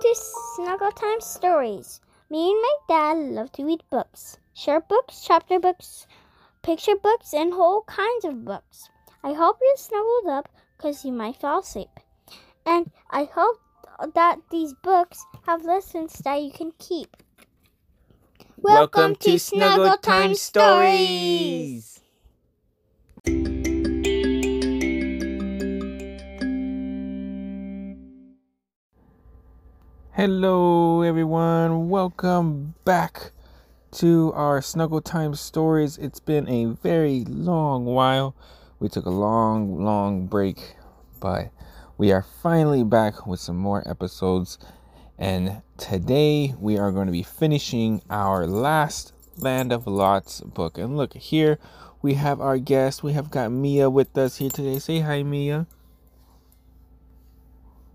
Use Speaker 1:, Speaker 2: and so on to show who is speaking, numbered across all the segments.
Speaker 1: to Snuggle Time Stories. Me and my dad love to read books short books, chapter books, picture books, and whole kinds of books. I hope you're snuggled up because you might fall asleep. And I hope that these books have lessons that you can keep.
Speaker 2: Welcome, to Snuggle Time Stories. Hello, everyone. Welcome back to our Snuggle Time Stories. It's been a very long while. We took a long, long break, but we are finally back with some more episodes. And today we are going to be finishing our last Land of Lots book. And look, here we have our guest. We have got Mia with us here today. Say hi, Mia.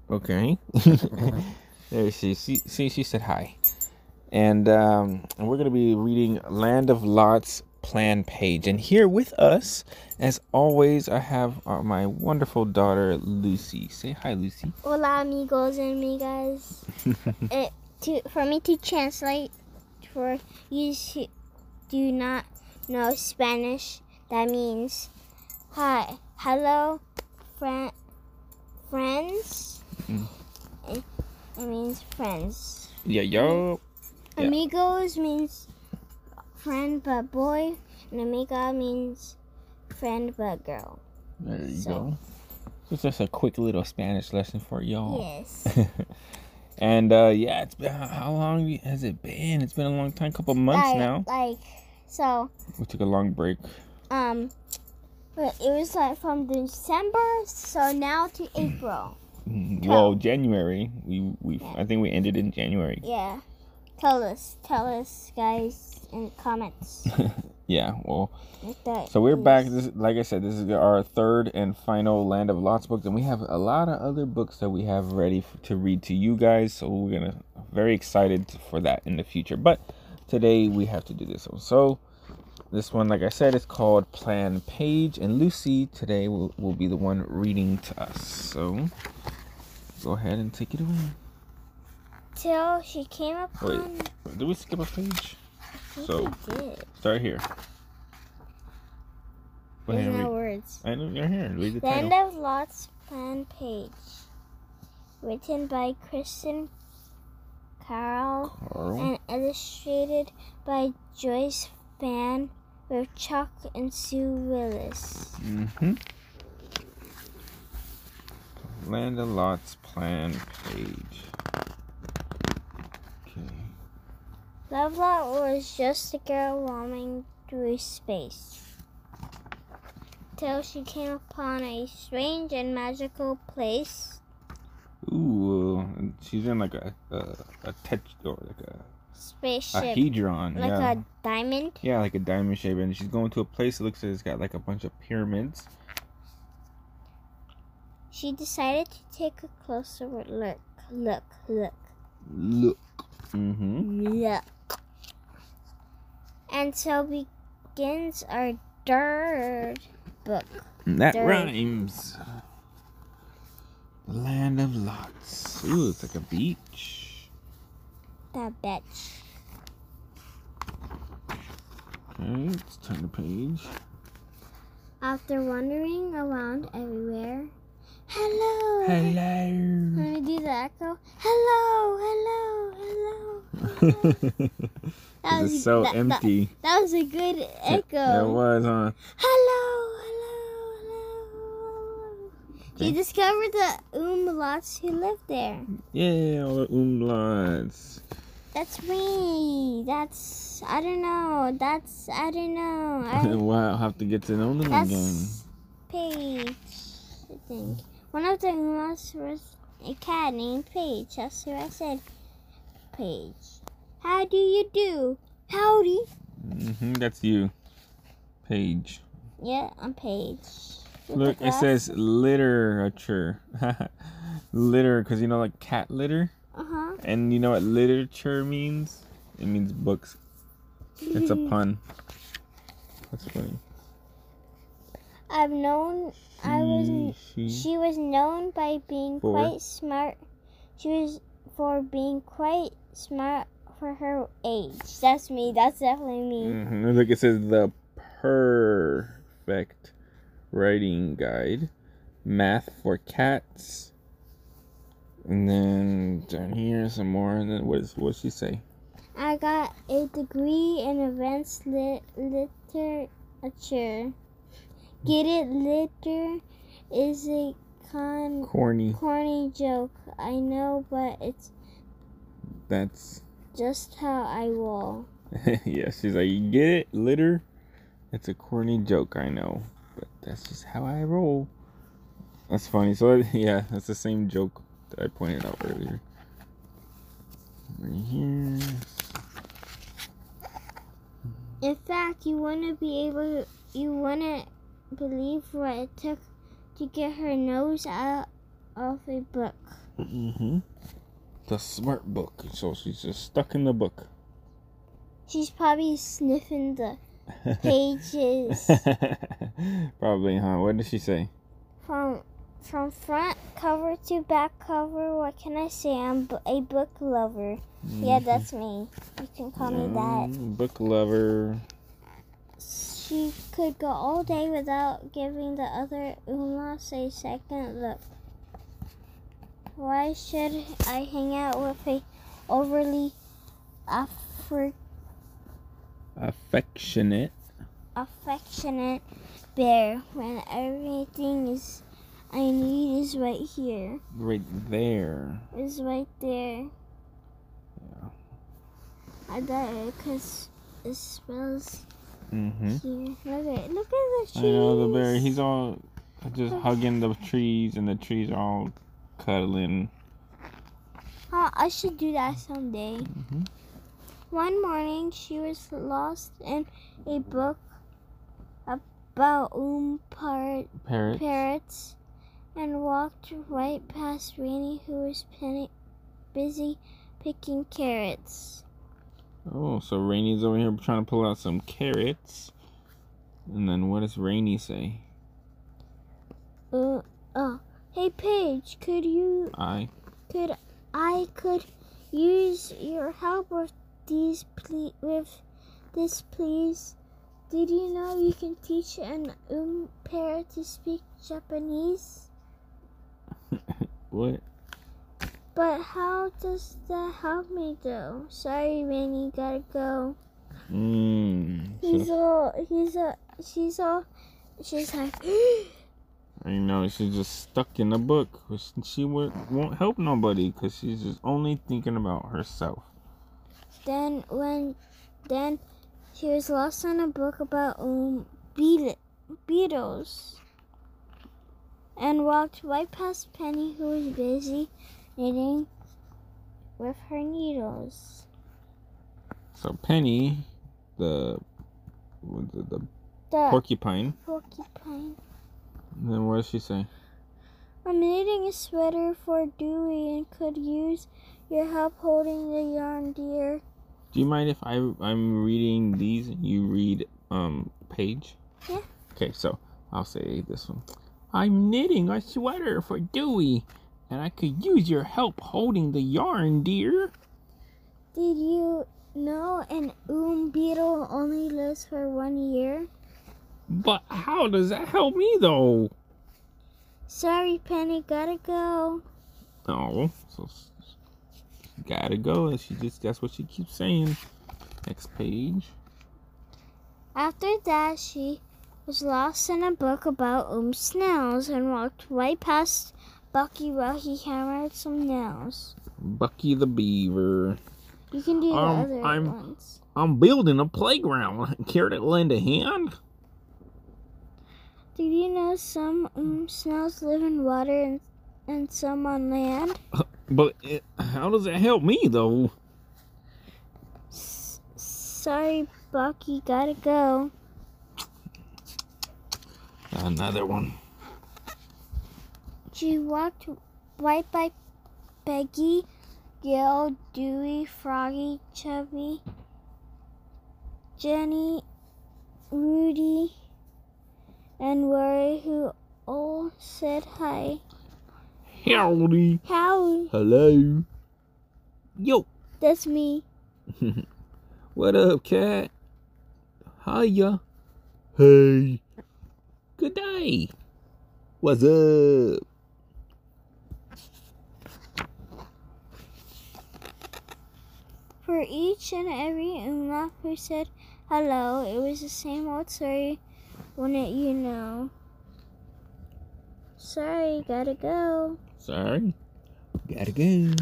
Speaker 2: Okay. there she see, see she said hi. And um and we're gonna be reading Land of Lots plan Paige. And here with us, as always, I have uh, my wonderful daughter Lucy. Say hi, Lucy.
Speaker 1: Hola, amigos and amigas. it, to, for me to translate, for you who do not know Spanish, that means hi, hello, friend, friends.
Speaker 2: Mm.
Speaker 1: It, means friends.
Speaker 2: Yeah, yo. Yeah.
Speaker 1: Amigos means friend but boy, and amiga means friend but girl.
Speaker 2: There you
Speaker 1: So-
Speaker 2: go. So it's just a quick little Spanish lesson for y'all.
Speaker 1: Yes.
Speaker 2: and uh yeah, it's been how long has it been? It's been a long time, couple months
Speaker 1: like,
Speaker 2: now.
Speaker 1: Like, so,
Speaker 2: We took a long break.
Speaker 1: um, but it was like from December, so now to April.
Speaker 2: Mm, Well, January. We we
Speaker 1: Yeah.
Speaker 2: I think we ended in January.
Speaker 1: Yeah. Tell us, tell us, guys, in the comments.
Speaker 2: Yeah. Well, so we're back. This, like I said, this is our third and final Land of Lots book, and we have a lot of other books that we have ready f- to read to you guys. So we're gonna very excited for that in the future. But today we have to do this one. So this one, like I said, is called Plan Paige, and Lucy today will, will be the one reading to us. So go ahead and take it away.
Speaker 1: Till she came
Speaker 2: Wait.
Speaker 1: upon.
Speaker 2: Did we skip a page?
Speaker 1: I think
Speaker 2: so-
Speaker 1: we did.
Speaker 2: Start here. Go
Speaker 1: There's no
Speaker 2: read.
Speaker 1: words.
Speaker 2: I know you're here. Read the
Speaker 1: Land
Speaker 2: title.
Speaker 1: of Lots Plan Paige. Written by Kristen Carl
Speaker 2: Carl.
Speaker 1: and illustrated by Joyce Fan with Chuck and Sue Willis.
Speaker 2: Mm-hmm. Land of Lots plan Paige. Okay.
Speaker 1: Lovelot was just a girl roaming through space. Till she came upon a strange and magical place.
Speaker 2: Ooh, she's in like a a, a tet or like a, a
Speaker 1: Spaceship.
Speaker 2: hedron.
Speaker 1: like
Speaker 2: yeah.
Speaker 1: a diamond.
Speaker 2: yeah, like a diamond shape, and she's going to a place that looks like it's got like a bunch of pyramids.
Speaker 1: She decided to take a closer look. Look, look,
Speaker 2: Look. Mm-hmm.
Speaker 1: look. And so begins our third book.
Speaker 2: That
Speaker 1: Dirt.
Speaker 2: rhymes. Land of Lots. Ooh, it's like a beach.
Speaker 1: That bitch.
Speaker 2: Okay, let's turn the page.
Speaker 1: After wandering around everywhere, hello.
Speaker 2: Hello.
Speaker 1: Let me do the echo. Hello, hello, hello. hello. That
Speaker 2: is so
Speaker 1: that, that-
Speaker 2: empty.
Speaker 1: That, was a good echo.
Speaker 2: It was, huh?
Speaker 1: Hello, hello, hello. He
Speaker 2: Okay.
Speaker 1: discovered the umlauts who live there.
Speaker 2: Yeah, all the umlauts.
Speaker 1: That's me. That's I don't know. That's I don't know. I,
Speaker 2: well, I'll have to get to know them again.
Speaker 1: Paige. I think one of the a cat named Paige. That's what I said. Paige. How do you do? Howdy.
Speaker 2: hmm that's you. Paige.
Speaker 1: Yeah, I'm Paige. With
Speaker 2: Look, it says literature. litter, because you know, like cat litter?
Speaker 1: Uh huh.
Speaker 2: And you know what literature means? It means books. It's a pun. That's funny.
Speaker 1: I've known. I was.
Speaker 2: She, she,
Speaker 1: She was known by being quite smart. She was for being quite smart for her age. That's me. That's definitely me.
Speaker 2: Mm-hmm. Look, it says the perfect writing guide, math for cats, and then down here some more. And then what is what she say?
Speaker 1: I got a degree in advanced lit- literature. Get it? Litter is a con
Speaker 2: Corny.
Speaker 1: corny joke. I know, but it's
Speaker 2: That's
Speaker 1: just how I roll.
Speaker 2: yeah. She's like, you get it, litter. It's a corny joke, I know, but that's just how I roll. That's funny. So yeah, that's the same joke that I pointed out earlier. Right here.
Speaker 1: In fact, you wouldn't be able, to, you wouldn't believe what it took to get her nose out of a book.
Speaker 2: Mm-hmm. The smart book. So she's just stuck in the book.
Speaker 1: She's probably sniffing the pages
Speaker 2: Probably, huh? What did she say?
Speaker 1: from from front cover to back cover. What can I say? I'm a book lover. Yeah, that's me. You can call me that.
Speaker 2: Mm, Book lover.
Speaker 1: She could go all day without giving the other Umas a second look. Why should I hang out with a overly affer-
Speaker 2: Affectionate.
Speaker 1: affectionate bear when everything is I need is right here?
Speaker 2: Right there.
Speaker 1: Is right there.
Speaker 2: Yeah.
Speaker 1: I bet it because it smells
Speaker 2: Mm-hmm.
Speaker 1: here. Look at look at the trees.
Speaker 2: I know the bear. He's all just hugging the trees, and the trees are all cuddling.
Speaker 1: Huh, I should do that someday.
Speaker 2: Mhm.
Speaker 1: One morning, she was lost in a book about um par-
Speaker 2: Parrot.
Speaker 1: parrots and walked right past Rainy, who was penny- busy picking carrots.
Speaker 2: Oh, so Rainy's over here trying to pull out some carrots. And then what does Rainy say?
Speaker 1: Uh, oh, hey Paige, could you
Speaker 2: I.
Speaker 1: could I could use your help with these ple- with this please? Did you know you can teach an um parrot to speak Japanese?
Speaker 2: What?
Speaker 1: But how does that help me though? Sorry, Manny, gotta go.
Speaker 2: Mmm.
Speaker 1: He's all he's a she's all she's like
Speaker 2: I know she's just stuck in the book. She would, won't help nobody because she's just only thinking about herself.
Speaker 1: then when then she was lost in a book about um beet- beetles and walked right past Penny who was busy knitting with her needles.
Speaker 2: So Penny, the it, the
Speaker 1: The
Speaker 2: porcupine.
Speaker 1: porcupine.
Speaker 2: And then what does she say?
Speaker 1: I'm knitting a sweater for Dewey and could use your help holding the yarn, dear.
Speaker 2: Do you mind if I I'm reading these and you read um Paige?
Speaker 1: Yeah.
Speaker 2: Okay, so I'll say this one. I'm knitting a sweater for Dewey, and I could use your help holding the yarn, dear.
Speaker 1: Did you know an um beetle only lives for one year?
Speaker 2: But how does that help me though?
Speaker 1: Sorry, Penny, gotta go.
Speaker 2: Oh, so she gotta go. And she just that's what she keeps saying. Next page.
Speaker 1: After that, she was lost in a book about um snails and walked right past Bucky while he hammered some nails.
Speaker 2: Bucky the Beaver.
Speaker 1: You can do the
Speaker 2: Um,
Speaker 1: other
Speaker 2: I'm-
Speaker 1: ones.
Speaker 2: I'm building a playground. Care to lend a hand?
Speaker 1: Did you know some um snails live in water and, and some on land?
Speaker 2: But it, how does it help me though?
Speaker 1: S- sorry, Bucky, gotta go.
Speaker 2: Another one.
Speaker 1: She walked right by Peggy, Gail, Dewey, Froggy, Chubby, Jenny, Rudy, and Worry, who all said hi.
Speaker 2: Howdy.
Speaker 1: How?
Speaker 2: Hello. Yo.
Speaker 1: That's me.
Speaker 2: what up, cat? Hiya. Hey. Good day. What's up?
Speaker 1: For each and every umlaut who said hello, it was the same old story, wouldn't you know? Sorry, gotta go.
Speaker 2: Sorry. Gotta go.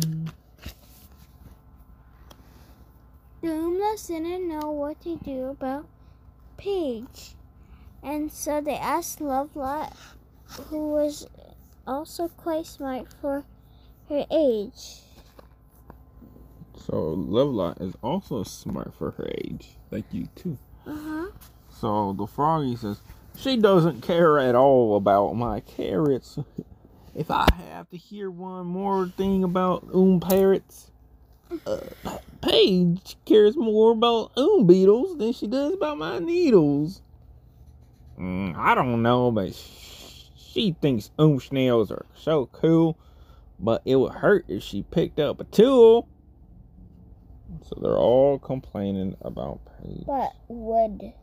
Speaker 1: The umlauts didn't know what to do about Paige, and so they asked Lovelot, who was also quite smart for her age.
Speaker 2: So Lovelot is also smart for her age, like you too.
Speaker 1: Uh huh.
Speaker 2: So the froggy says, She doesn't care at all about my carrots. if I have to hear one more thing about oom parrots, uh, Paige cares more about oom beetles than she does about my needles. Mm, I don't know, but sh- she thinks oom snails are so cool, but it would hurt if she picked up a tool. So they're all complaining about Paige.
Speaker 1: But would it?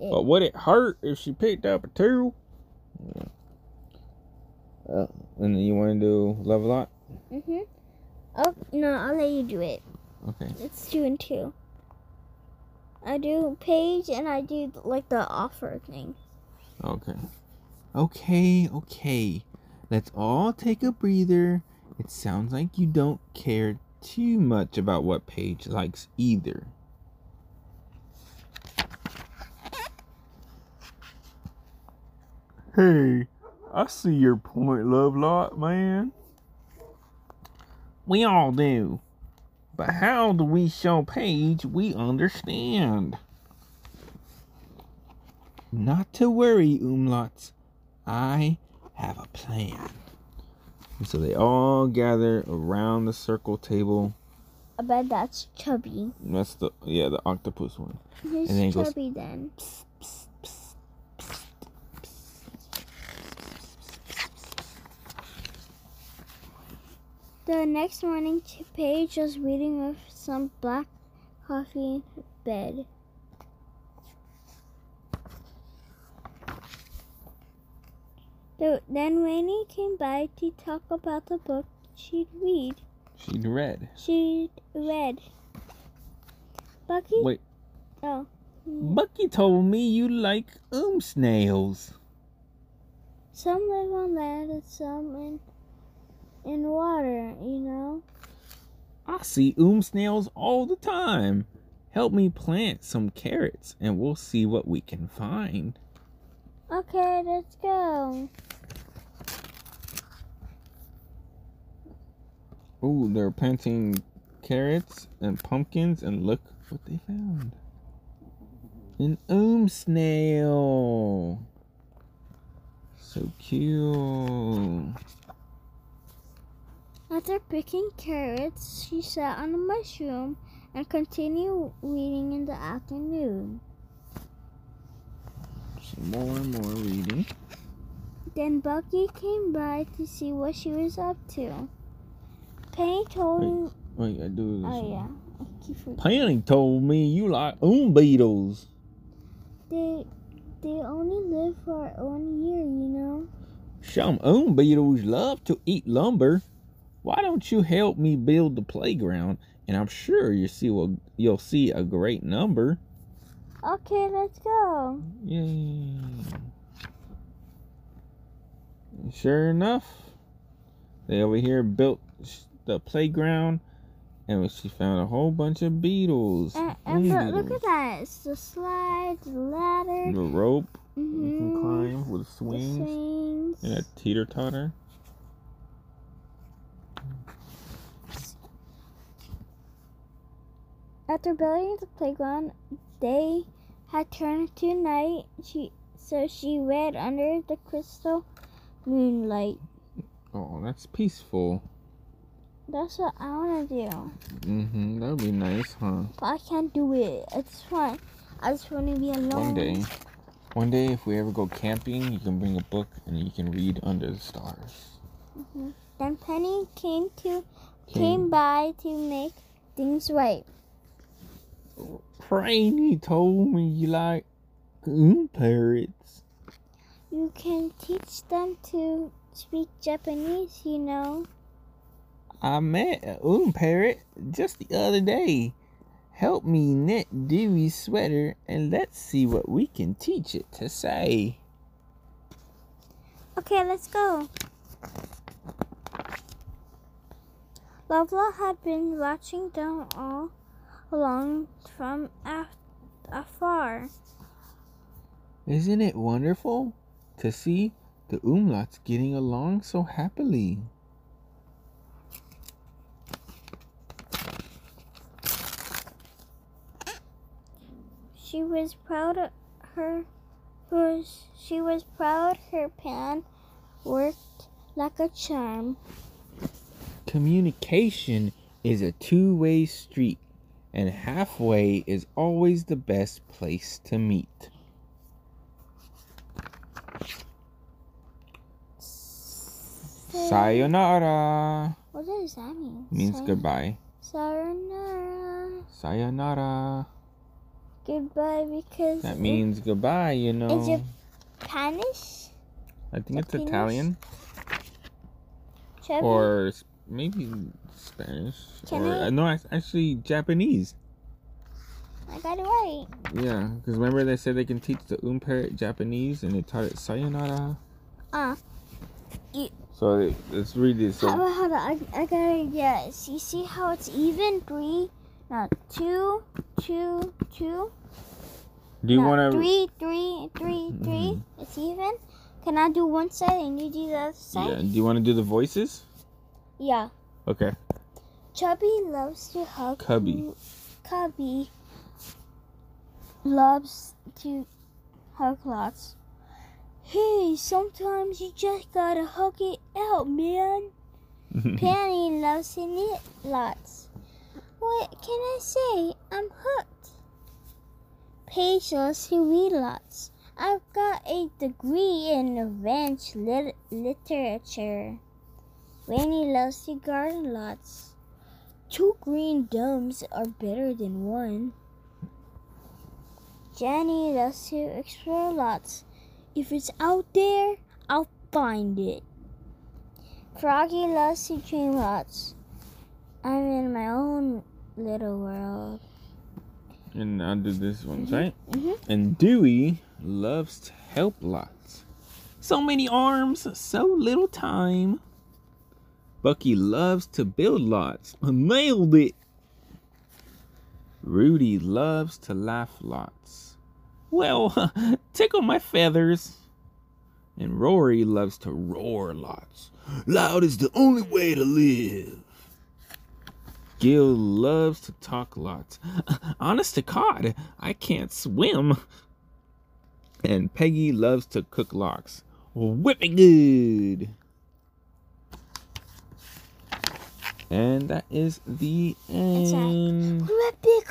Speaker 2: But would it hurt if she picked up a two? Yeah. Uh, and then you want to do love level up?
Speaker 1: Mhm. Oh no, I'll let you do it.
Speaker 2: Okay.
Speaker 1: It's two and two. I do Paige and I do like the offer thing.
Speaker 2: Okay. Okay, okay. Let's all take a breather. It sounds like you don't care too much about what Paige likes either. Hey, I see your point, Lovelot, man. We all do. But how do we show Paige we understand? Not to worry, umlauts. I have a plan. And so they all gather around the circle table.
Speaker 1: I bet that's chubby.
Speaker 2: That's the yeah, the octopus one.
Speaker 1: Who's
Speaker 2: And then he goes-
Speaker 1: chubby then? The next morning, Paige was reading with some black coffee in her bed. The, then Rainy came by to talk about the book she'd read.
Speaker 2: She'd read.
Speaker 1: She'd read. Bucky?
Speaker 2: Wait,
Speaker 1: Oh.
Speaker 2: Bucky told me you like um snails.
Speaker 1: Some live on land and some in in water, you know.
Speaker 2: I see um snails all the time. Help me plant some carrots and we'll see what we can find.
Speaker 1: Okay, let's go.
Speaker 2: Ooh, they're planting carrots and pumpkins and look what they found. An oom snail. So cute.
Speaker 1: After picking carrots, she sat on a mushroom and continued reading in the afternoon.
Speaker 2: Some more and more reading.
Speaker 1: Then Bucky came by to see what she was up to. Penny told him,
Speaker 2: Wait, I do this.
Speaker 1: oh
Speaker 2: one.
Speaker 1: yeah, I keep forgetting.
Speaker 2: Penny told me you like um beetles.
Speaker 1: They they only live for one year, you know.
Speaker 2: Some um beetles love to eat lumber. Why don't you help me build the playground? And I'm sure you see what you'll see a great number.
Speaker 1: Okay, let's go.
Speaker 2: Yay! Sure enough, they over here built the playground, and she found a whole bunch of beetles.
Speaker 1: And, and
Speaker 2: Mm,
Speaker 1: look, at that. It's the slide, the ladder,
Speaker 2: The rope you
Speaker 1: mhm,
Speaker 2: can climb with swings
Speaker 1: swings.
Speaker 2: and a teeter totter.
Speaker 1: After building the playground, day had turned to night. She so she read under the crystal moonlight.
Speaker 2: Oh, that's peaceful.
Speaker 1: That's what I want to do,
Speaker 2: Mm-hmm. That would be nice, huh?
Speaker 1: but I can't do it. It's fun. I just want to be alone.
Speaker 2: One day. One day, if we ever go camping, you can bring a book and you can read under the stars. Mhm.
Speaker 1: Then Penny came to came by to make things right.
Speaker 2: Franny told me you like um, parrots.
Speaker 1: You can teach them to speak Japanese, you know.
Speaker 2: I met a oom parrot just the other day. Help me knit Dewey's sweater and let's see what we can teach it to say.
Speaker 1: Okay, let's go. Lovelot had been watching them all along from af- afar.
Speaker 2: Isn't it wonderful to see the umlauts getting along so happily?
Speaker 1: She was proud of her she was proud her pan worked like a charm.
Speaker 2: Communication is a two way street, and halfway is always the best place to meet. Sayonara
Speaker 1: What does that mean?
Speaker 2: means
Speaker 1: Say-
Speaker 2: goodbye.
Speaker 1: Sayonara.
Speaker 2: Sayonara.
Speaker 1: Goodbye because
Speaker 2: That means goodbye, you know.
Speaker 1: Is it Spanish?
Speaker 2: I think it's Italian
Speaker 1: Chubby?
Speaker 2: or maybe Spanish.
Speaker 1: Can
Speaker 2: or
Speaker 1: I-
Speaker 2: uh, no, actually Japanese.
Speaker 1: I got it right.
Speaker 2: Yeah, because remember they said they can teach the um parrot Japanese, and they taught it sayonara.
Speaker 1: Uh,
Speaker 2: So it- let's read this.
Speaker 1: how
Speaker 2: So,
Speaker 1: how to, I, I got it. Yes. You see how it's even? Three, no, two, two, two.
Speaker 2: do you want to?
Speaker 1: Three, three, three, three.
Speaker 2: Mhm.
Speaker 1: It's even. Can I do one side and you do the other side? Yeah.
Speaker 2: Do you want to do the voices?
Speaker 1: Yeah.
Speaker 2: Okay.
Speaker 1: Chubby loves to hug.
Speaker 2: Cubby.
Speaker 1: Cubby loves to hug lots. Hey, sometimes you just gotta hug it out, man. Penny loves to knit lots. What can I say? I'm hooked. Paige loves to read lots. I've got a degree in French lit- literature. Rainy loves to garden lots. Two green domes are better than one. Jenny loves to explore lots. If it's out there, I'll find it. Froggy loves to dream lots. I'm in my own little world.
Speaker 2: and I'll do this one, right?
Speaker 1: Mhm.
Speaker 2: And Dewey loves to help lots. So many arms, so little time. Bucky loves to build lots. Nailed it. Rudy loves to laugh lots. Well, tickle my feathers. And Rory loves to roar lots. Loud is the only way to live. Gil loves to talk lots. Honest to God, I can't swim. And Peggy loves to cook lox. Whipping good. And that is the end.
Speaker 1: Ripping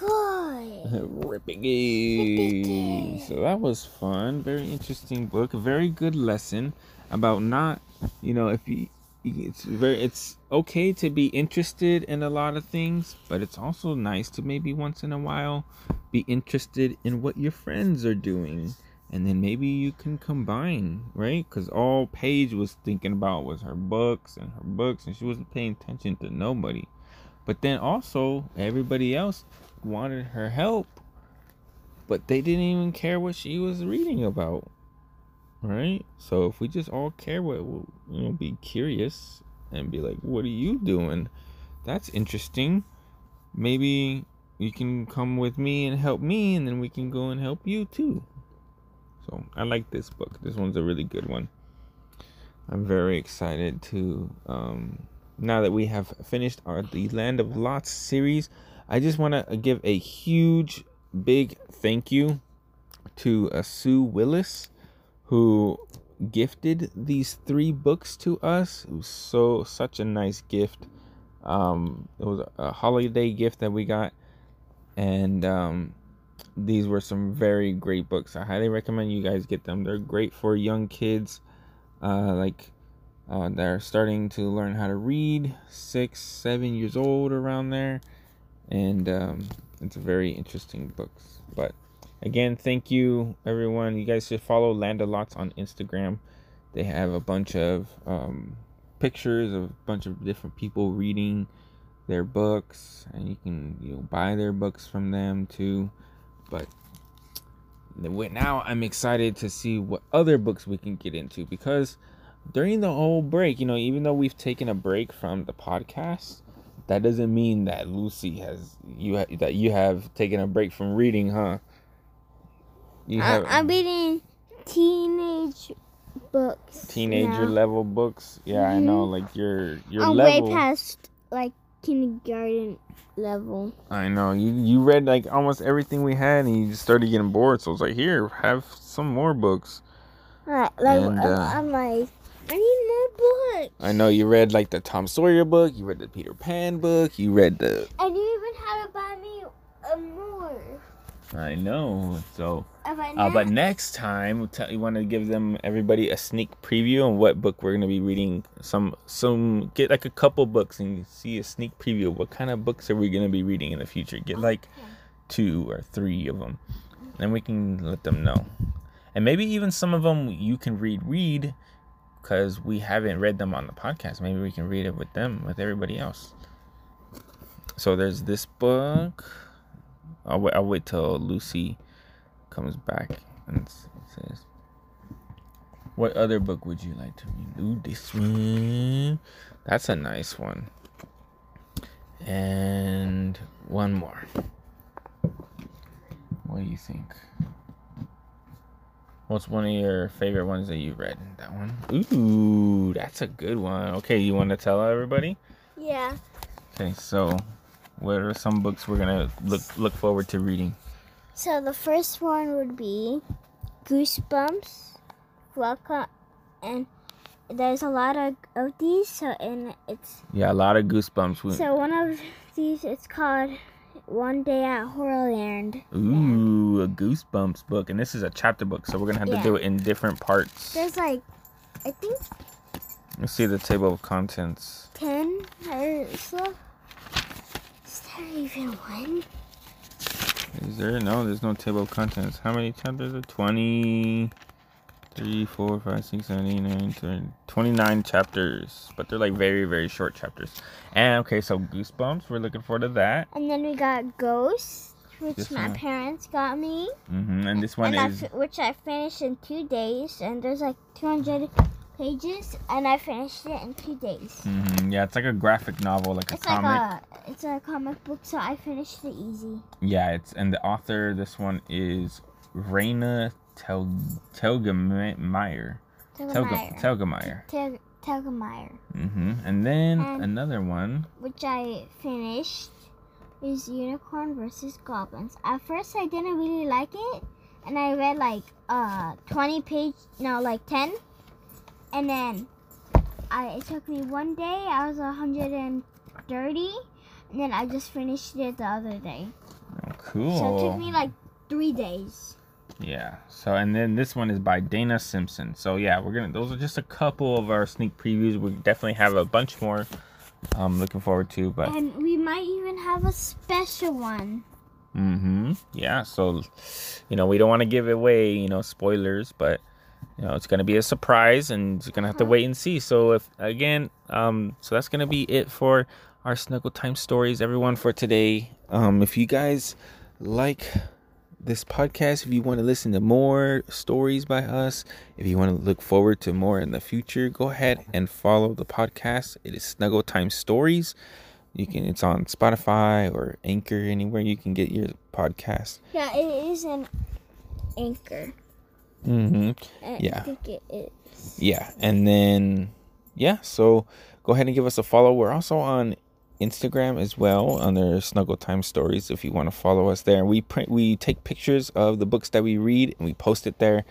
Speaker 2: So that was fun. Very interesting book. A very good lesson about not, you know, if you, it's very, it's okay to be interested in a lot of things, but it's also nice to maybe once in a while be interested in what your friends are doing. And then maybe you can combine, right? Because all Paige was thinking about was her books and her books, and she wasn't paying attention to nobody. But then also, everybody else wanted her help, but they didn't even care what she was reading about. Right? So if we just all care what know, be curious and be like, "What are you doing?" That's interesting. Maybe you can come with me and help me, and then we can go and help you too. So I like this book. This one's a really good one. I'm very excited to um, now that we have finished our the Land of Lots series. I just want to give a huge, big thank you to uh, Sue Willis, who gifted these three books to us. It was so such a nice gift. Um, it was a holiday gift that we got, and um, these were some very great books. I highly recommend you guys get them. They're great for young kids, uh, like uh, they're starting to learn how to read, six, seven years old around there, and um, it's very interesting books. But again, thank you everyone. You guys should follow Land of Lots on Instagram. They have a bunch of um, pictures of a bunch of different people reading their books, and you can you know buy their books from them too. But now I'm excited to see what other books we can get into because during the whole break, you know, even though we've taken a break from the podcast, that doesn't mean that Lucy has you ha- that you have taken a break from reading, huh?
Speaker 1: You have I, am reading teenage books.
Speaker 2: Teenager now. level books. Yeah, mm-hmm. I know. Like your your I'm level.
Speaker 1: way past like kindergarten level.
Speaker 2: I know. You you read like almost everything we had, and you started getting bored. So I was like, here, have some more books.
Speaker 1: Right, like and, uh, I'm like, I need more books.
Speaker 2: I know you read like the Tom Sawyer book. You read the Peter Pan book. You read the.
Speaker 1: And you even had to buy me a more.
Speaker 2: I know. So. Uh, but next time, you want to give them everybody a sneak preview on what book we're gonna be reading. Some some get like a couple books and see a sneak preview. What kind of books are we gonna be reading in the future? Get like two or three of them, then we can let them know. And maybe even some of them you can read read because we haven't read them on the podcast. Maybe we can read it with them, with everybody else. So there's this book. I'll wait, I'll wait till Lucy comes back and says, What other book would you like to read? Ooh, this one. That's a nice one. And one more. What do you think? What's one of your favorite ones that you've read? That one? Ooh, that's a good one. Okay, you want to tell everybody?
Speaker 1: Yeah.
Speaker 2: Okay, so what are some books we're gonna look look forward to reading?
Speaker 1: So the first one would be Goosebumps, Welcome, and there's a lot of, of these. So and it's
Speaker 2: yeah, a lot of Goosebumps.
Speaker 1: So one of these, it's called one Day at Horrorland.
Speaker 2: Ooh, a Goosebumps book. And this is a chapter book, so we're going to have yeah. to do it in different parts.
Speaker 1: There's like, I think.
Speaker 2: Let's see the table of contents.
Speaker 1: 10 or so. Is there even one?
Speaker 2: Is there? No, there's no table of contents. How many chapters are 20? 3, 4, 5, 6, 7, 8, 9, 10, 29 chapters. But they're like very, very short chapters. And okay, so Goosebumps, we're looking forward to that.
Speaker 1: And then we got Ghost, which this my one. parents got me.
Speaker 2: Mm-hmm. And this one and is.
Speaker 1: I, which I finished in two days. And there's like 200 pages. And I finished it in two days.
Speaker 2: Mm-hmm. Yeah, it's like a graphic novel, like
Speaker 1: it's
Speaker 2: a like.
Speaker 1: A, it's a comic book, so I finished it easy.
Speaker 2: Yeah, it's and the author, this one is Raina Tel Telgemeier. Telgemeier. Telgemeier.
Speaker 1: Telgemeier.
Speaker 2: Mm-hmm. And then and another one.
Speaker 1: Which I finished is Unicorn versus Goblins. At first I didn't really like it. And I read like uh 20 page no like 10. And then I it took me one day, I was 130 and then I just finished it the other day.
Speaker 2: Oh, cool.
Speaker 1: So it took me like three days.
Speaker 2: Yeah. So and then this one is by Dana Simpson. So yeah, we're gonna those are just a couple of our sneak previews. We definitely have a bunch more. I'm looking forward to, but
Speaker 1: and we might even have a special one.
Speaker 2: Mm-hmm. Yeah. So, you know, we don't want to give away, you know, spoilers, but you know, it's gonna be a surprise, and you're gonna have to wait and see. So if again, um, so that's gonna be it for our Snuggle Time stories, everyone, for today. Um, if you guys like this podcast. If you want to listen to more stories by us, if you want to look forward to more in the future, go ahead and follow the podcast. It is Snuggle Time Stories. You can it's on Spotify or Anchor, anywhere you can get your podcast.
Speaker 1: Yeah, it is an Anchor.
Speaker 2: Mm-hmm. I yeah. think it is. Yeah, and then yeah, so go ahead and give us a follow. We're also on Instagram as well under Snuggle Time Stories if you want to follow us there. We print we take pictures of the books that we read and we post it there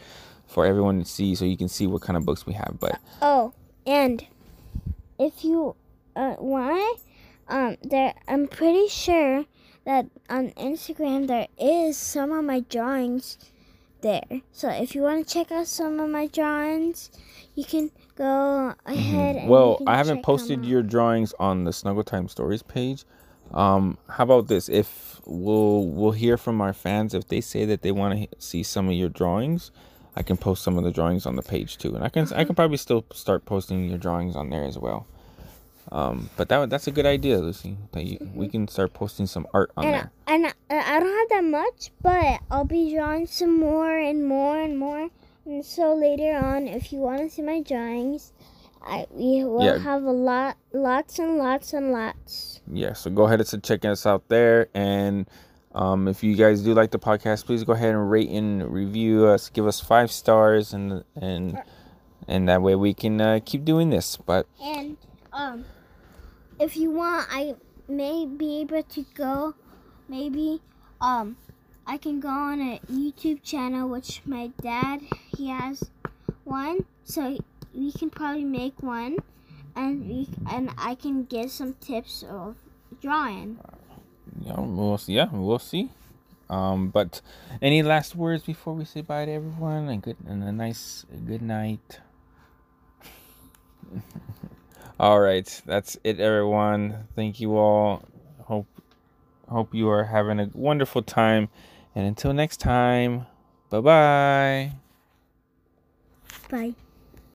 Speaker 2: for everyone to see so you can see what kind of books we have. But
Speaker 1: oh, and if you uh, want, um, there I'm pretty sure that on Instagram there is some of my drawings there. So if you want to check out some of my drawings, you can go ahead. Mm-hmm.
Speaker 2: well, I haven't posted your drawings on the Snuggle Time Stories page, Um, how about this? If we'll we'll hear from our fans if they say that they want to see some of your drawings, I can post some of the drawings on the page too, and I can I can probably still start posting your drawings on there as well. Um, but that that's a good idea, Lucy. That you, we can start posting some art on
Speaker 1: and
Speaker 2: there.
Speaker 1: and I, I don't have that much, but I'll be drawing some more and more and more. And so later on, if you want to see my drawings, I we will
Speaker 2: Yeah.
Speaker 1: have a lot, lots and lots and lots.
Speaker 2: yeah so go ahead and check us out there and um, if you guys do like the podcast please go ahead and rate and review us give us five stars and and and that way we can uh, keep doing this but
Speaker 1: And um, if you want, I may be able to go. Maybe um, I can go on a YouTube channel, which my dad he has one, so we can probably make one, and we and I can give some tips of drawing.
Speaker 2: yeah we'll see yeah we'll see um but any last words before we say bye to everyone and good and a nice good night all right that's it everyone. Thank you all. Hope hope you are having a wonderful time. And until next time bye bye
Speaker 1: Bye.